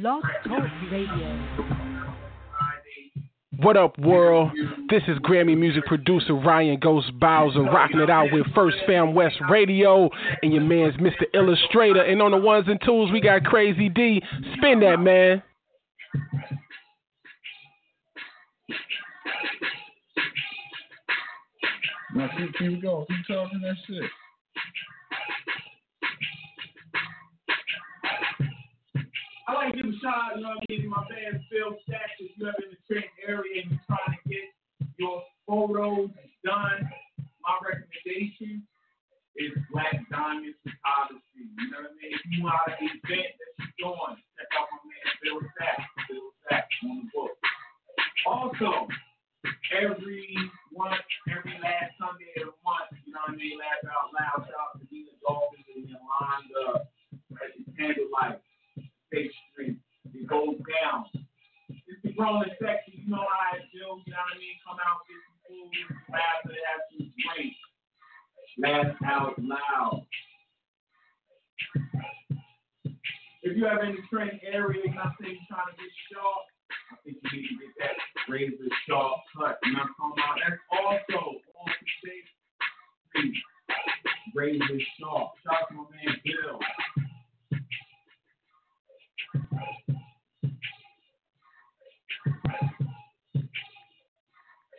Blog Talk Radio. What up, world? This is Grammy music producer Ryan Ghost Bowser rocking it out with First Fam West Radio and your man's Mr. Illustrator. And on the ones and twos, we got Crazy D. Spin that, man. Now keep, keep going. Keep talking that shit. A shout out, you know what I mean, my man Phil Stacks. If you're ever in the Trenton area and you're trying to get your photos done, my recommendation is Black Diamond Photography. You know what I mean? If you want an event that you're doing, check out my man Phil Stacks. Phil Stacks on the book. Also, every one, every last Sunday of the month, you know what I mean, laugh out loud, shout out to Dina Dolphins and Yolanda at the Candlelight. State Street. It goes down. It's the growing section. You know how I do. You know what I mean? Come out, get some food, laugh, and have some drinks. Laugh out loud. If you have any training area, you know I'm saying, you're trying to get sharp, I think you need to get that razor sharp cut. You know what I'm talking about? That's also on the state. Razor sharp. Shout out to my man Bill.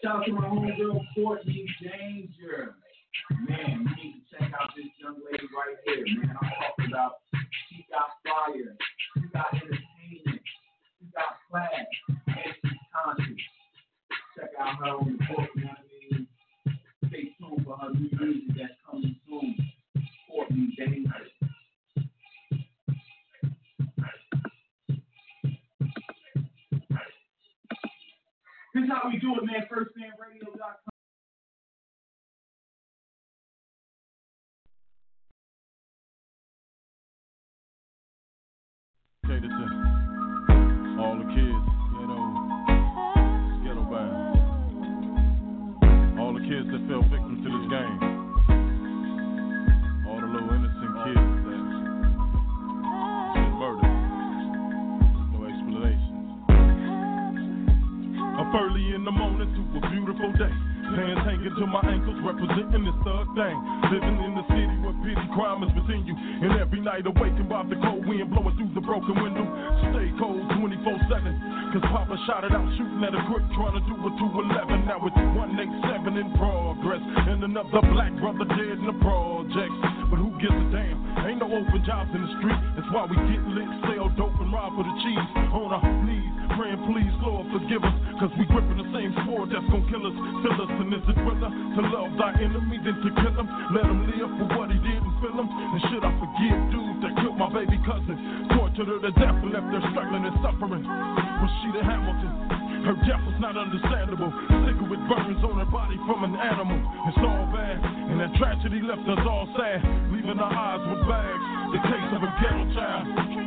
Out to my homegirl Courtney Danger. Man, you need to check out this young lady right here, man. I'm talking about she got fire, she got entertainment, she got class, and she's conscious. Check out her on the book, you know what I mean? Stay tuned for her new music that's how we do it, man. FirstFamRadio.com. shooting at a grip, trying to do a 211. Now it's 187 in progress. And another black brother dead in the projects. But who gives a damn? Ain't no open jobs in the street. That's why we get lit, The case of a ghetto child.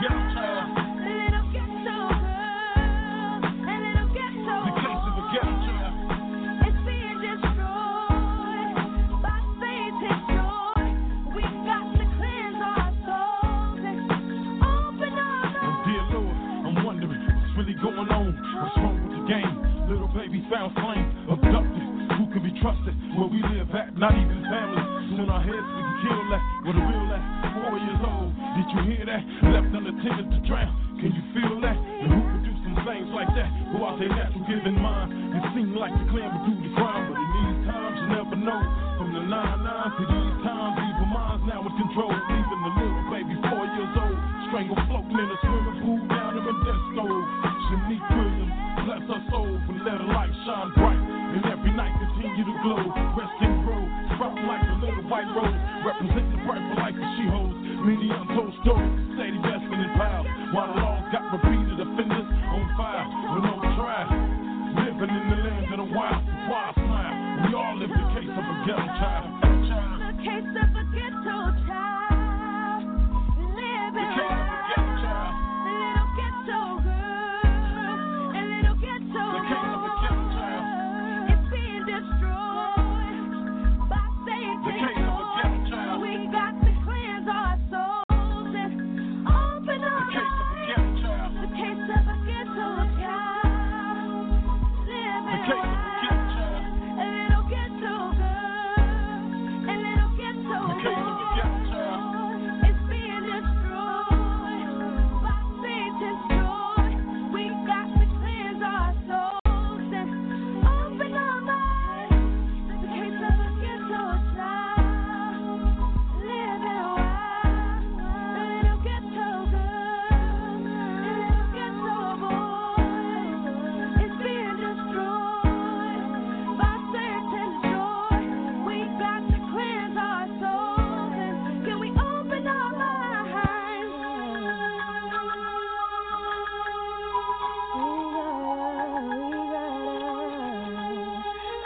Ghetto child.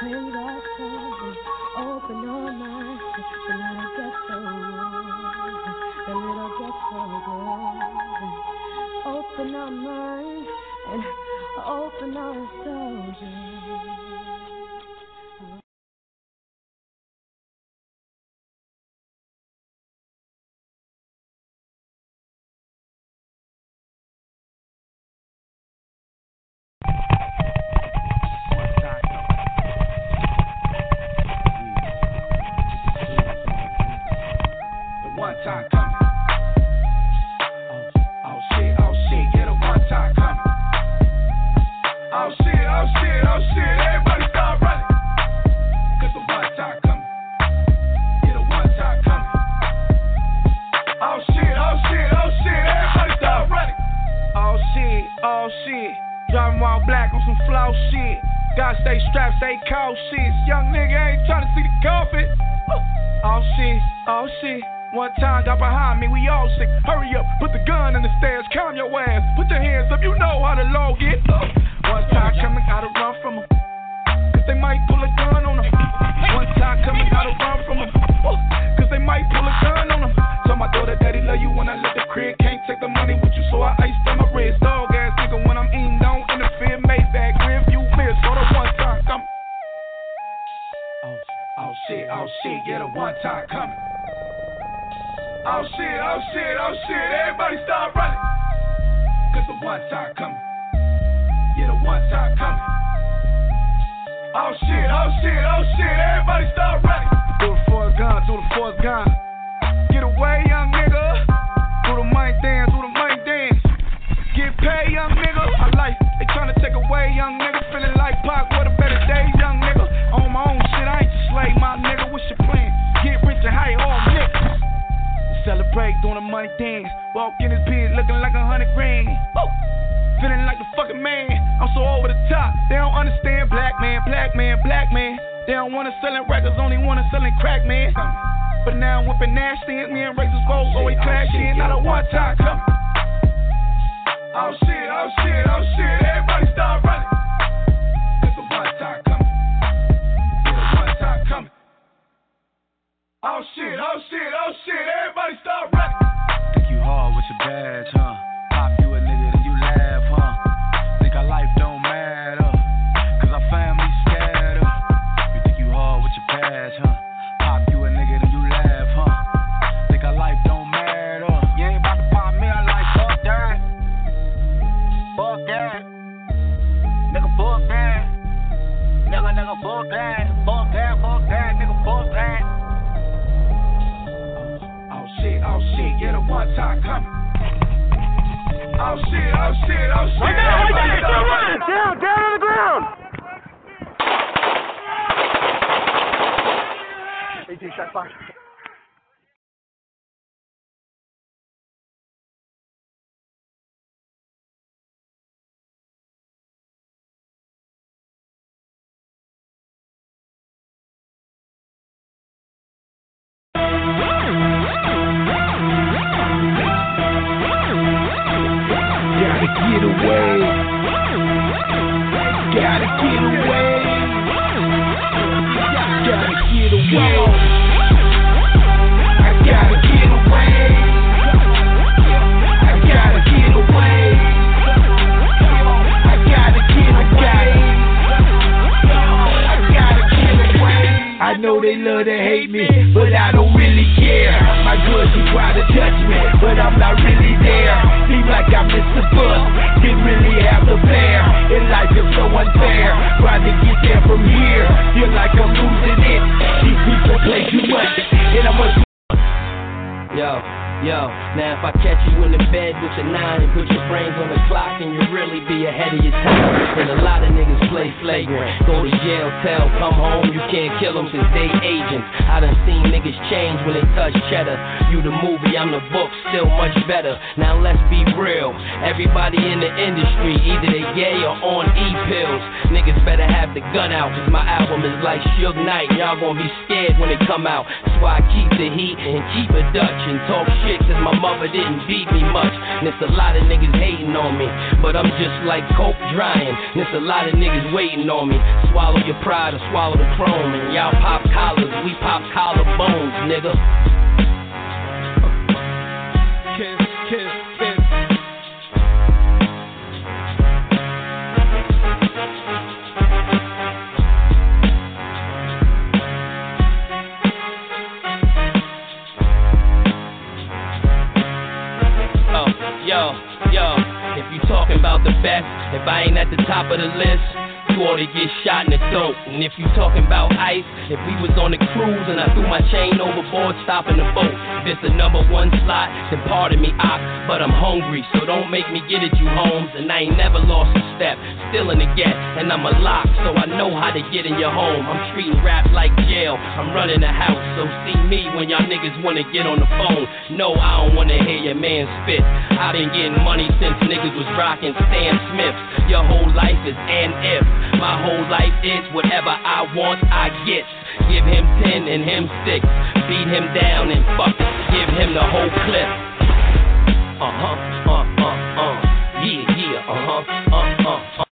Cleanse our souls open our minds. The little ghetto the little ghetto girl. Open our minds and open our souls. One time got behind me, we all sick. Hurry up, put the gun in the stairs, calm your ass. Put your hands up, you know how the law get. Uh, one time coming, gotta run from 'em. Cause they might pull a gun on 'em. One time coming, gotta run from 'em. Uh, Cause they might pull a gun on on 'em. Tell my daughter, daddy love you when I let the crib. Can't take the money with you, so I iced on my wrist. Dog ass nigga when I'm eating, don't interfere. Maybach, rear view mirror, so the one time coming. Oh, oh shit, oh shit, yeah, the one time coming. Oh shit, oh shit, oh shit, everybody start running. Cause the one time coming. Yeah, the one time coming. Oh shit, oh shit, oh shit, everybody start running. Do the force gun, do the force gun. Get away, young Celebrate, doing the money dance. Walk in his pit looking like a hundred grand. Woo! Feeling like the fucking man. I'm so over the top. They don't understand black man, black man, black man. They don't wanna sellin' records, only wanna sellin' crack, man. But now I'm whipping nasty, and me and Razor's both always clashing. Not a one time come. Oh shit, oh shit, oh shit, everybody start Oh shit, oh shit, oh shit, everybody start Oh shit, oh shit. Right there, right there, Everybody still running. Down, down on the ground. AJ, shot fire. Away. Know they love to hate me, but I don't really care. My girls who try to touch me, but I'm not really there. Seem like I missed the bus, didn't really have the fare. And life is so unfair, trying to get there from here. Feel like I'm losing it. These people play too much, and I must Yo, yo, now if I catch you in the bed with your nine and put your brains on the clock, then you really be ahead of your time. And a lot of niggas play flagrant. Go to jail, tell, come home, you can't kill them cause they agents. I done seen niggas change when they touch cheddar. You the movie, I'm the book, still much better. Now let's be real. Everybody in the industry, either they gay or on E-pills. Niggas better have the gun out, cause my album is like Suge Knight. Y'all gonna be scared when it come out. That's why I keep the heat and keep it Dutch and talk shit cause my mother didn't beat me much. It's a lot of niggas hating on me, but I'm just like coke drying. It's a lot of niggas waiting on me. Swallow your pride or swallow the chrome. And y'all pop collars, we pop collar bones, nigga. About the best, if I ain't at the top of the list, you ought to get shot in the throat. And if you talking about ice, if we was on a cruise and I threw my chain overboard, stopping the boat. If it's the number one slot, then pardon me, I, but I'm hungry, so don't make me get at you, Holmes. And I ain't never lost a step, still in the get, and I'm a lock, so I know how to get in your home. I'm treating rap like jail, I'm running the house, so see me when y'all niggas wanna get on the phone. No, I don't wanna hear your man spit. I've been getting money since niggas was rocking Stan Smiths. Your whole life is an if. My whole life is whatever I want, I get. Give him 10 and him 6. Beat him down and fuck it. Give him the whole clip. Uh huh, uh, uh, uh. Yeah, yeah, uh huh, uh, uh,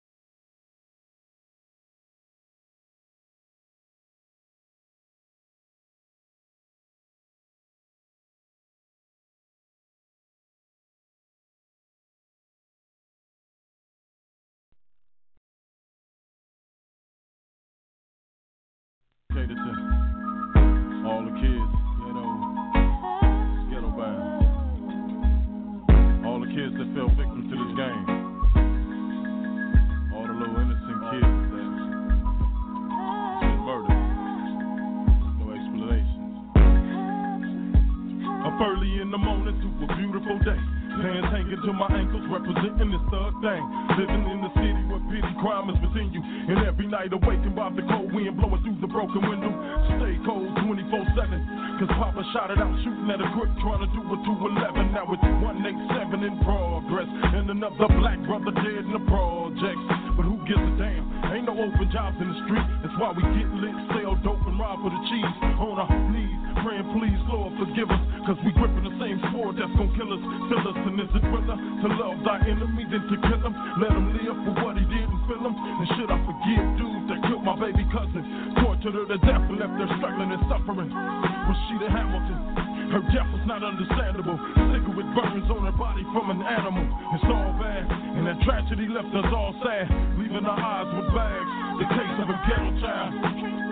a beautiful day. Pants hanging to my ankles, representing this thug thing. Living in the city where pity crime is within you. And every night awakened by the cold wind blowing through the broken window. Stay cold 24 7. Cause Papa shot it out, shooting at a grip, trying to do a 211. Now it's 187 in progress. And another black brother dead in the projects. But who gives a damn? Ain't no open jobs in the street. That's why we get lit, sell dope, and rob for the cheese. On our knees, praying, please, Lord, forgive us. Cause we gripping the same sword that's gonna kill us. Still us, and is it to love thy enemy than to kill him? Let him live for what he did and feel him. And should I forgive dudes that killed my baby cousin? Tortured her to death and left her struggling and suffering. Was she the Hamilton? Her death was not understandable. Cigarette burns on her body from an animal. It's all bad, and that tragedy left us all sad, leaving our eyes with bags. The case of a ghetto child.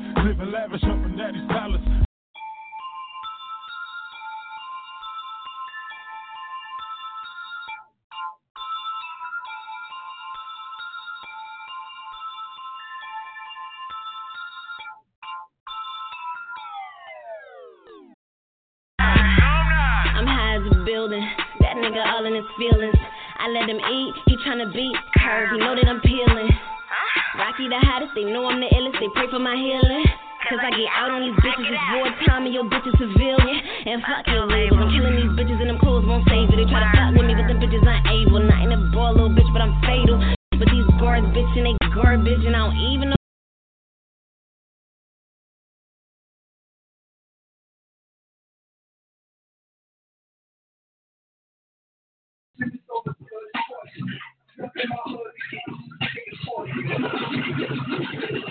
illest. For my healing. Cause I get out on these bitches, it's wartime and your bitch is civilian. And fuck your label. I'm killing these bitches and them clothes won't save you. They try to fuck with me, but them bitches ain't able. Not in a ball, little bitch, but I'm fatal. But these guards, bitch, and they garbage, and I don't even know.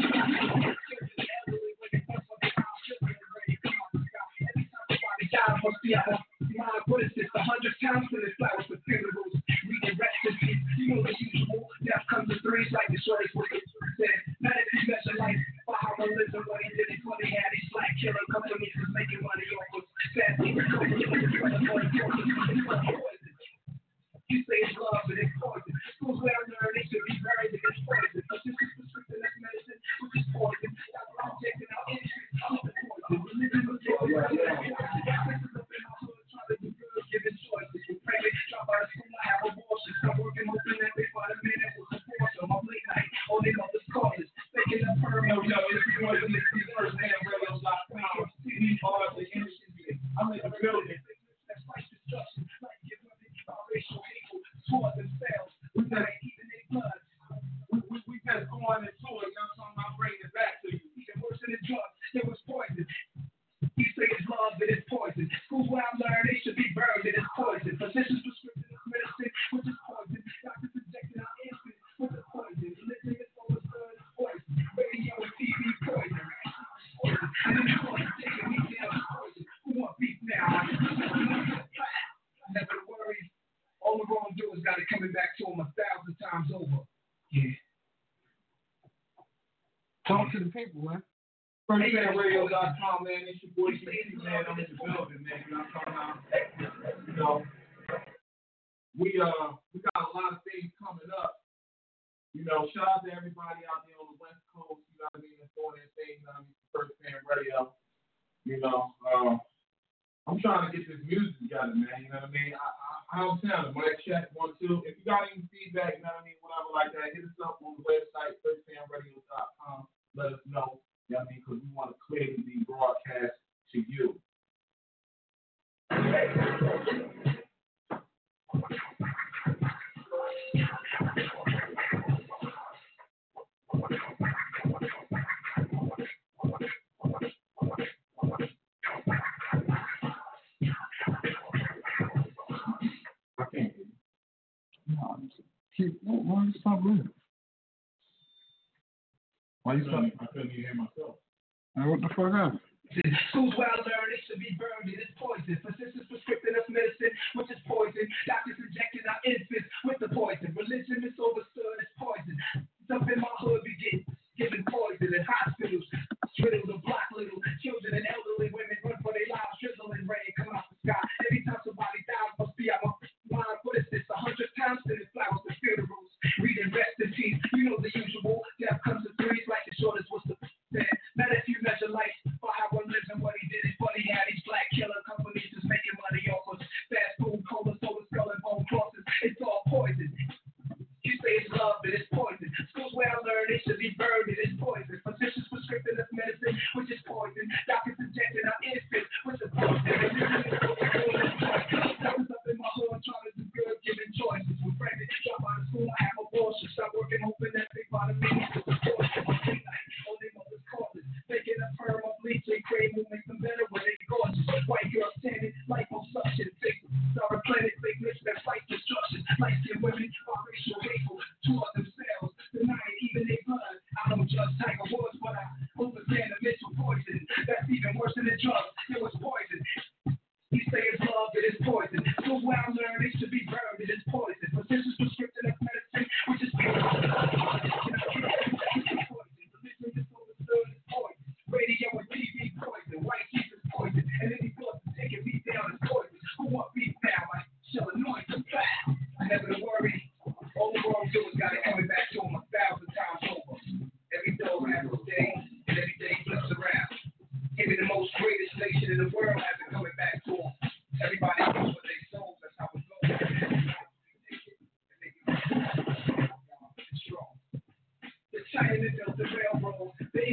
You poison. You say it's love, but it's poison. Schools where I learned they should be burned, it is poison. Physicians prescription is medicine, which is poison. Doctors injecting our infants with the poison. Religion is overstood, it's poison. Radio and TV, poison. Poison. And then it's poison. Taking me down, it's poison. Who want beef now? Never worry. All the wrongdoers got it coming back to them a thousand times over. Yeah. Talk to the people, man. FirstFamRadio.com, man. It's your boy CC, man. I'm keep, why you stop reading? Why you stop? I couldn't even hear myself. Hey, what the fuck happened? Schools where I learned they should be burned, it is poison. Physicians prescribing us medicine, which is poison. Doctors injecting our infants with the poison. Religion misunderstood as poison. Stuff in my hood be getting given poison in hospitals. Riddled and block little children and elderly women run for their lives, drizzling rain come out the sky. Every time somebody dies, must be out my mind. What is this? A hundred times that You know the usual.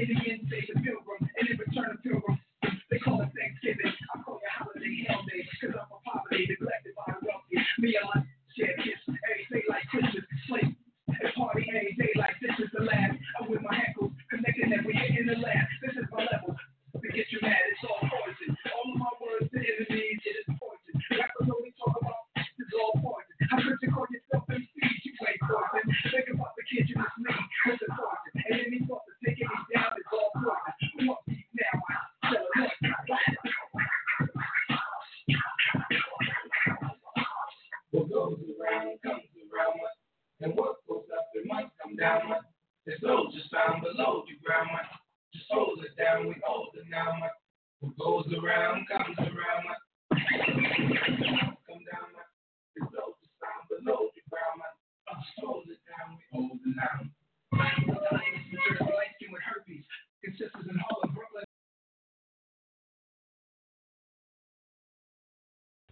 is again.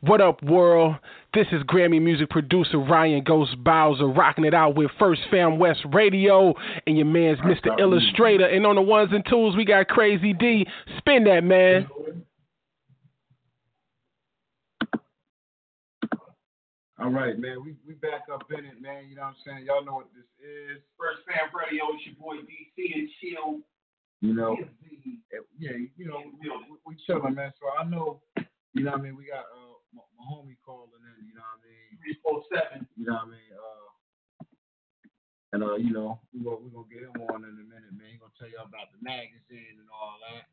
What up, world? This is Grammy music producer Ryan Ghost Bowser rocking it out with First Fam West Radio and your man's Mr. Illustrator. And on the ones and twos, we got Crazy D. Spin that, man. All right, man. We we back up in it, man. You know what I'm saying? Y'all know what this is. First Fam Radio, it's your boy DC and Chill. You know, yeah, you know, we, we, chilling, man. So I know, you know what I mean. We got uh, homie calling in. You know what I mean? Three four seven. You know what I mean? Uh, and uh, you know, we gonna we gonna get him on in a minute, man. He gonna tell you about the magazine and all that.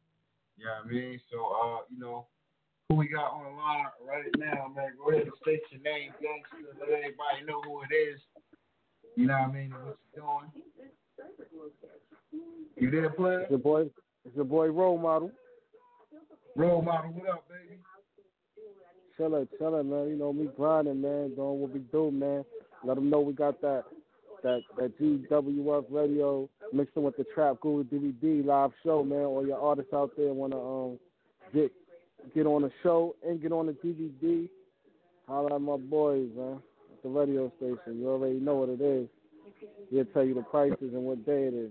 You know what I mean? So uh, you know, who we got on the line right now, man? Go ahead and state your name, gangster. Let everybody know who it is. You know what I mean? And what you doing? You there, player? It's your boy. It's your boy role model. Role model, what up, baby? Chillin', man. You know me grinding, man. Doing what we do, man. Let them know we got that that that GWF radio mixing with the Trap Guru DVD live show, man. All your artists out there wanna um get get on the show and get on the DVD. Holla at my boys, man. At the radio station. You already know what it is. He'll tell you the prices and what day it is.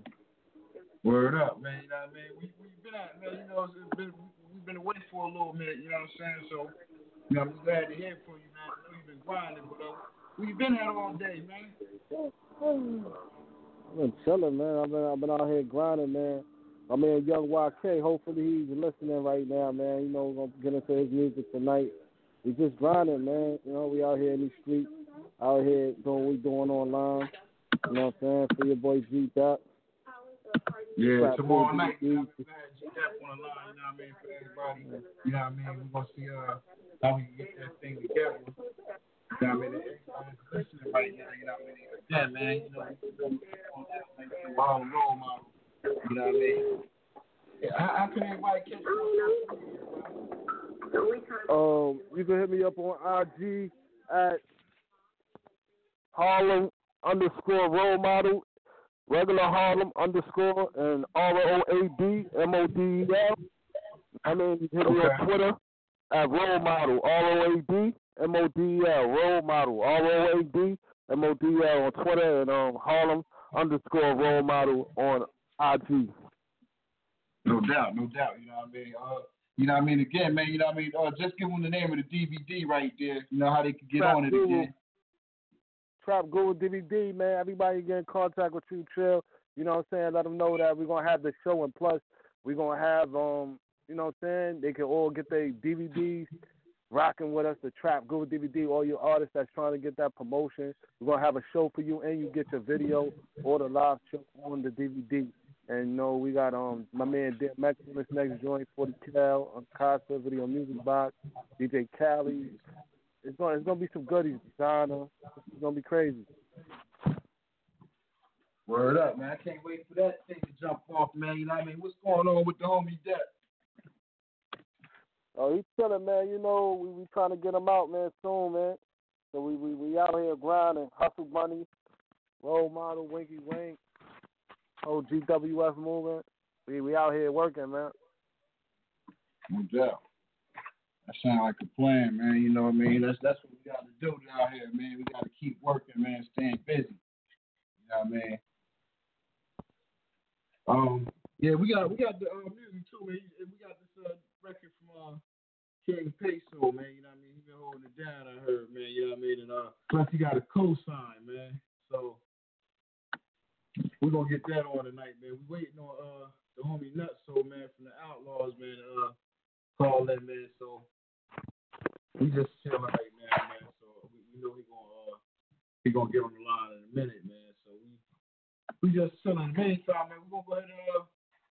Word up, man. You know what I mean? We we've been at man. You know, it's been we've been away for a little minute. You know what I'm saying? So, you know, I'm glad to hear from you, man. I know you've been grinding, but uh, we've been at all day, man. I've been chilling, man. I've been I've been out here grinding, man. My man Young YK, hopefully he's listening right now, man. You know, we're gonna get into his music tonight. We just grinding, man. You know, we out here in these streets, out here doing what we doing online. You know what I'm saying? For your boy G Dot. Yeah, tomorrow night, you know, we got G-Dap on the line, you know what I mean, for everybody. You know what I mean? We're going to see uh, how we can get that thing together. You know what I mean? Everybody's listening right now, you know what I mean? Yeah, man, you know, we can on that, like, all the role model. You know what I mean? Yeah, how, how can everybody catch Um, you can hit me up on IG at Harlem underscore role model, regular Harlem underscore and R O A D M O D E L. I mean, you can hit me on Twitter at role model R O A D M O D L role model R O A D M O D L on Twitter and um Harlem underscore role model on IG. No doubt, no doubt. You know what I mean? Uh, you know what I mean? Again, man, you know what I mean? Uh, just give them the name of the DVD right there. You know how they can get Trap on it Guru. again. Trap Guru DVD, man. Everybody get in contact with you, Trill. You know what I'm saying? Let them know that we're gonna have the show, and plus we're gonna have um, you know what I'm saying? They can all get their DVDs rocking with us. The Trap Guru DVD. All your artists that's trying to get that promotion, we're gonna have a show for you, and you get your video or the live show on the DVD. And you know we got um my man Dick this next joint, 40 Cal, on Casa Video Music Box, DJ Cali. It's gonna it's gonna be some goodies, designer. It's gonna be crazy. Word up, man. I can't wait for that thing to jump off, man. You know what I mean? What's going on with the homie Depp? Oh, he's chilling, man. You know, we we trying to get him out, man, soon, man. So we we, we out here grinding, hustle money, role model, winky wink. whole GWF movement. We we out here working, man. No doubt. That sound like a plan, man. You know what I mean? That's that's what we got to do down here, man. We got to keep working, man. Staying busy. You know what I mean? Um, yeah, we got we got the uh, music too, man. We got this uh, record uh, King Peso, man. You know what I mean? He been holding it down. I heard, man. You know what I mean? And uh, plus he got a cosign, man. So we're gonna get that on tonight, man. We waiting on uh the homie Nutt-So, man, from the Outlawz, man. Uh, call that man. So we just chilling right now, man. So we, we know he gonna uh, he gonna get on the line in a minute, man. So we we just chilling. Meantime, man, we're gonna go ahead and uh,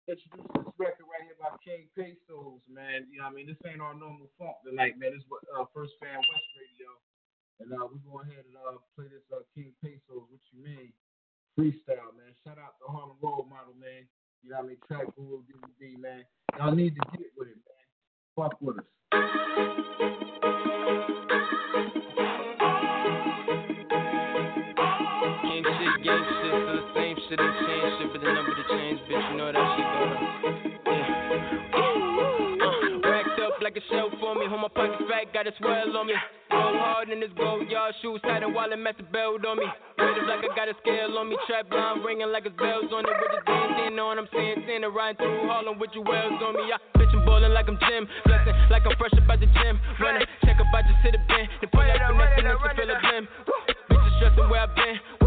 introduce this record right here by King Pesos, man. You know what I mean? This ain't our normal funk tonight, man. This is what uh, First Fam West Radio. And uh, we're going ahead and uh, play this uh, King Pesos, what you mean? Freestyle, man. Shout out to Harlem Role Model, man. You know what I mean? Trap Guru DVD, man. Y'all need to get with it, man. Fuck with us. Like a shell for me, hold my pocket fat, got a swell on me. Go hard in this gold yard shoes, tight and wallet, mess the belt on me. Weighted like I got a scale on me, trap line ringing like it's bells on it, with the ding ding on. I'm seeing Santa riding through Harlem with your wells on me. I bitch and ballin' like I'm Jim, blessing like I'm fresh about the gym. Running, check up, I just hit a bin, then pull that finesse and then feel a blim. Bitches stressing where I've been.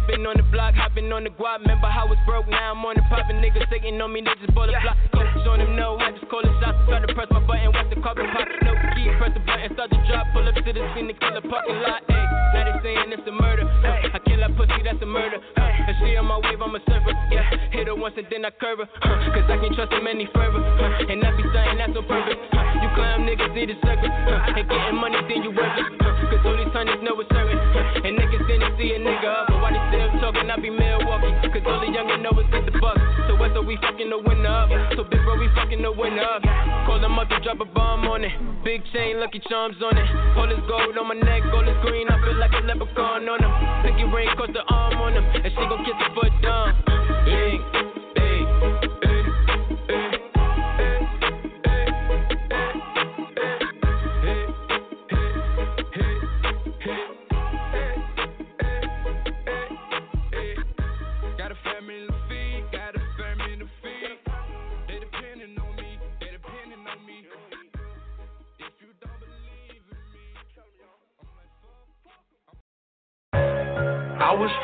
I've been on the block, I've on the guap. Remember how it's broke, now I'm on the poppin'. Niggas taking on me, they just a block. Yeah, showing them no, I just call it shots. Try to press my button, watch the carpet pop. No key, press the button, start to drop. Pull up to the scene, the killer parking lot. Ayy, now they saying it's a murder. Huh, I kill that pussy, that's a murder. Huh, and she on my wave, I'm a server. Yeah, hit her once and then I curve her. Cause I can't trust them any further. Huh, and I be something that's so perfect. You climb niggas need a circle. Huh, and getting money, then you worth it. Huh, Cause all these honeys know it's certain. And niggas didn't see a nigga up. But why they still talking, I be Milwaukee. Cause all the youngin' know it's get the bucks. So so we fucking the winner up. So big bro, we fucking the winner up. Call them up to drop a bomb on it. Big chain, lucky charms on it. All this gold on my neck, all this green, I feel like a leprechaun on them. Pinky ring, cause the arm on them. And she gon' kiss the foot down. Big,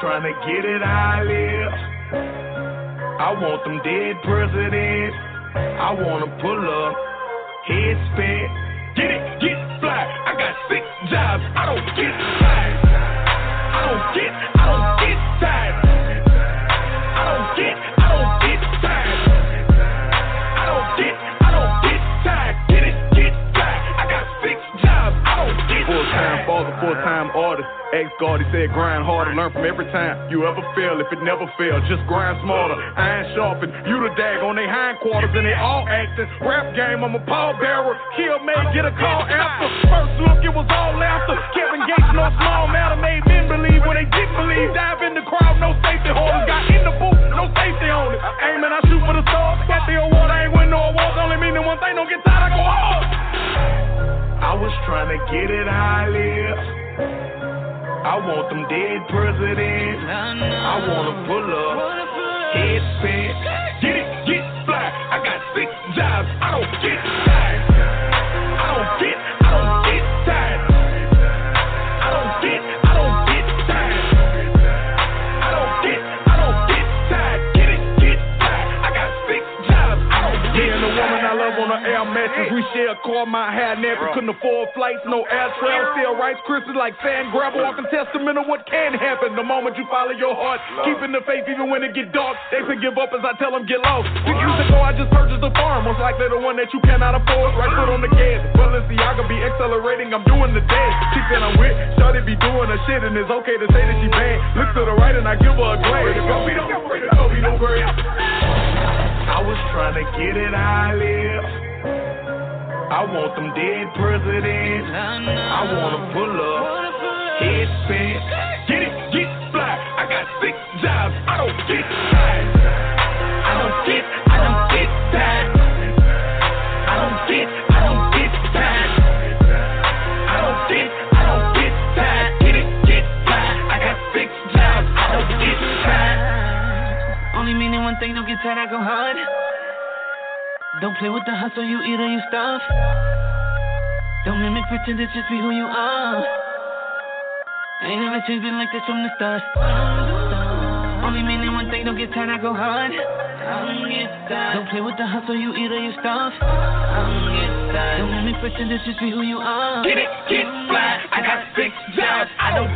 trying to get it I live. I want them dead presidents. I wanna pull up, head spin, get it, get fly. I got six jobs, I don't get tired. I don't get, I don't Ex guard, he said grind harder, learn from every time you ever fail. If it never fail, just grind smarter. Iron sharpen, you the dag on they hindquarters, and they all acting. Rap game, I'm a pallbearer. Kill may get a call after. First look, it was all after. Kevin Gates, no small matter, made men believe when they didn't believe. Dive in the crowd, no safety holders. Got in the booth, no safety on it. Aiming, I shoot for the stars. Got the award, I ain't win no awards. Only meaning one thing, don't get tired, I go hard. I was trying to get it I live. I want them dead presidents. I wanna pull up, head spin, get it, get fly. I got six jobs, I don't get mattress. We share a car, my hair never couldn't afford flights, no air travel. Still Rice Krispies like sand grabber, walking testament of what can happen. The moment you follow your heart, keeping the faith even when it get dark. They say give up as I tell them get lost. Six years ago, I just purchased a farm, most likely the one that you cannot afford. Right foot on the gas. Balenciaga be accelerating, I'm doing the dance. She said I'm with, Shorty be doing her shit, and it's okay to say that she bad. Look to the right and I give her a glance. Go be no, go be no great. I was trying to get it I live. I want them dead presidents. I wanna pull up, head spin. Get it, get fly. I got six jobs, I don't get tired. I don't get, I don't get tired. I don't get, I don't get tired. I don't get, I don't get tired. Get it, get fly. I got six jobs, I don't get tired. Only meaning one thing, don't get tired, I go hard. Don't play with the hustle, you either you starve. Don't mimic, pretend to just be who you are. Ain't never changed, been like this from the start. Only meaning one thing, don't get tired, I go hard. Don't play with the hustle, you either you starve. Don't mimic, pretend to just be who you are. Get it, get fly. I got six jobs. I don't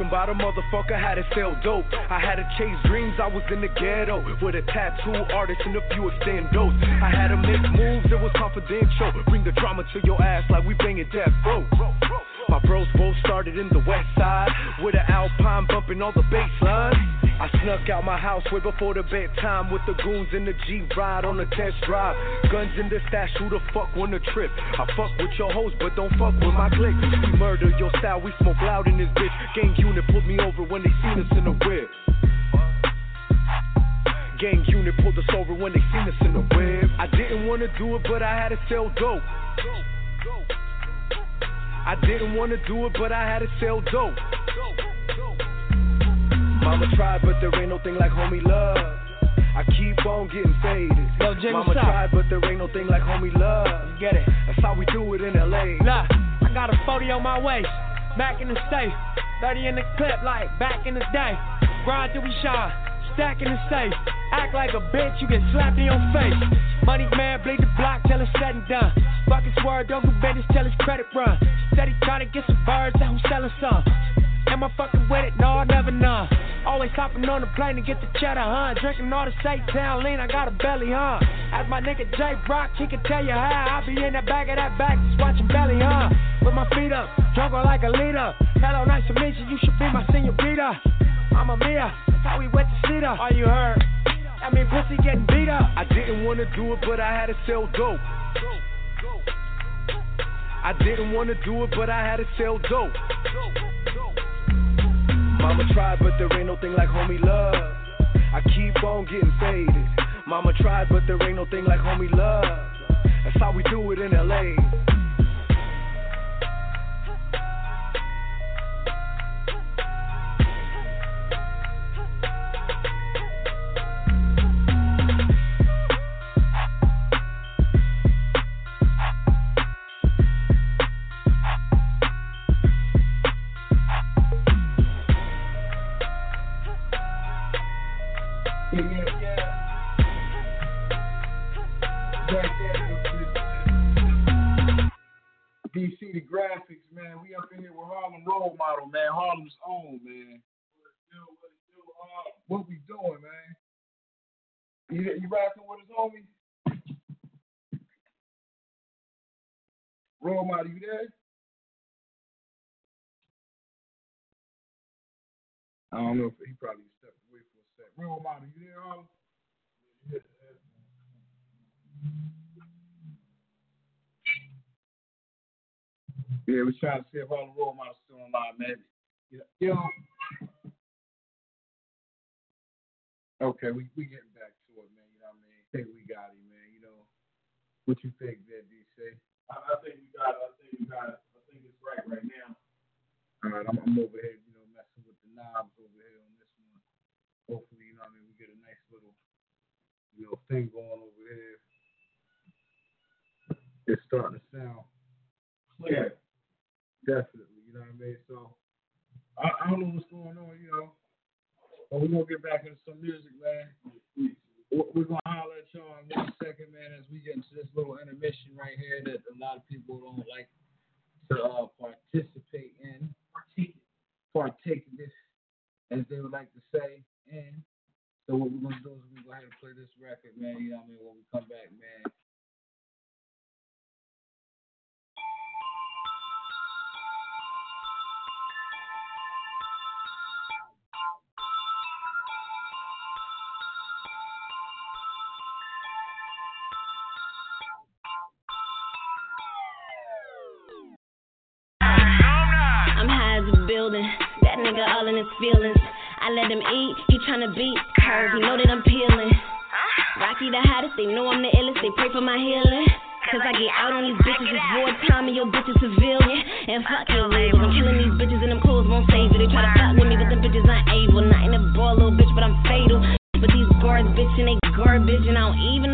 talking about a motherfucker had to sell dope. I had to chase dreams, I was in the ghetto with a tattoo artist and a few extendos. I had to make moves, it was confidential. Bring the drama to your ass like we banging death row. My bros both started in the west side with an alpine bumping all the bass. I snuck out my house way before the bedtime with the goons in the Jeep ride on a test drive. Guns in the stash, who the fuck wanna trip? I fuck with your hoes, but don't fuck with my clique. We murder your style, we smoke loud in this bitch. Gang unit pulled me over when they seen us in the whip. Gang unit pulled us over when they seen us in the whip. I didn't wanna do it, but I had to sell dope. I didn't wanna do it, but I had to sell dope. Mama tried, but there ain't no thing like homie love. I keep on getting faded. Yo, Jay, Mama tried, but there ain't no thing like homie love. Get it? That's how we do it in LA. Look, I got a 40 on my waist. Back in the state. 30 in the clip like back in the day. Grind till we shine. Stack in the safe. Act like a bitch, you get slapped in your face. Money man, bleed the block till it's said and done. Fucking swerve, don't do business till his credit run. Steady trying to get some birds that who selling some. Am I fucking with it? No, I never know. Always hopping on the plane to get the cheddar, huh? Drinking all the Town lean, I got a belly, huh? As my nigga Jay Brock, he can tell you how. I be in the back of that back, just watching belly, huh? With my feet up, jungle like a leader. Hello, nice to meet you, you should be my senior senorita. I'm a Mia, that's how we went to see her. All you heard? I mean, pussy getting beat up. I didn't wanna do it, but I had to sell dope. I didn't wanna do it, but I had to sell dope. Mama tried, but there ain't no thing like homie love. I keep on getting faded. Mama tried, but there ain't no thing like homie love. That's how we do it in LA. Yeah, yeah, DC the graphics, man. We up in here with Harlem Role Model, man. Harlem's own, man. What we doing, man? You, you rocking with us, homie? Role Model, you there? I don't know if he probably stepped away for a sec. Role Model, you there, Harlem? Yeah, we're trying to see if all the Role Model's still online, man. You know, Okay, we we getting back to it, man. You know what I mean? I think we got him, man. You know, what you think, there, DC? I, I think we got it. I think we got it. I think it's right right now. All right, I'm, I'm over here, you know, messing with the knobs over here on this one. Hopefully, little, you know, thing going over here. It's starting to sound clear. definitely. You know what I mean? So I, I don't know what's going on, you know. But we're gonna get back into some music, man. We're we're gonna holler at y'all in one second, man, as we get into this little intermission right here that a lot of people don't like to uh, participate in, partake in this, as they would like to say. And so what we're gonna do is we're gonna go ahead and play this record, man. You know what I mean? When we come back, man. I'm high as a building. That nigga all in his feelings. I let him eat, he tryna beat curve. He know that I'm peeling. Rocky the hottest, they know I'm the illest. They pray for my healing. Cause I get out on these bitches, it's wartime and your bitch is civilian. And fuck your label. I'm killing these bitches and them clothes won't save it. They try to fuck with me, but them bitches ain't able. Not in a ball, little bitch, but I'm fatal. But these guards bitch and they garbage and I don't even know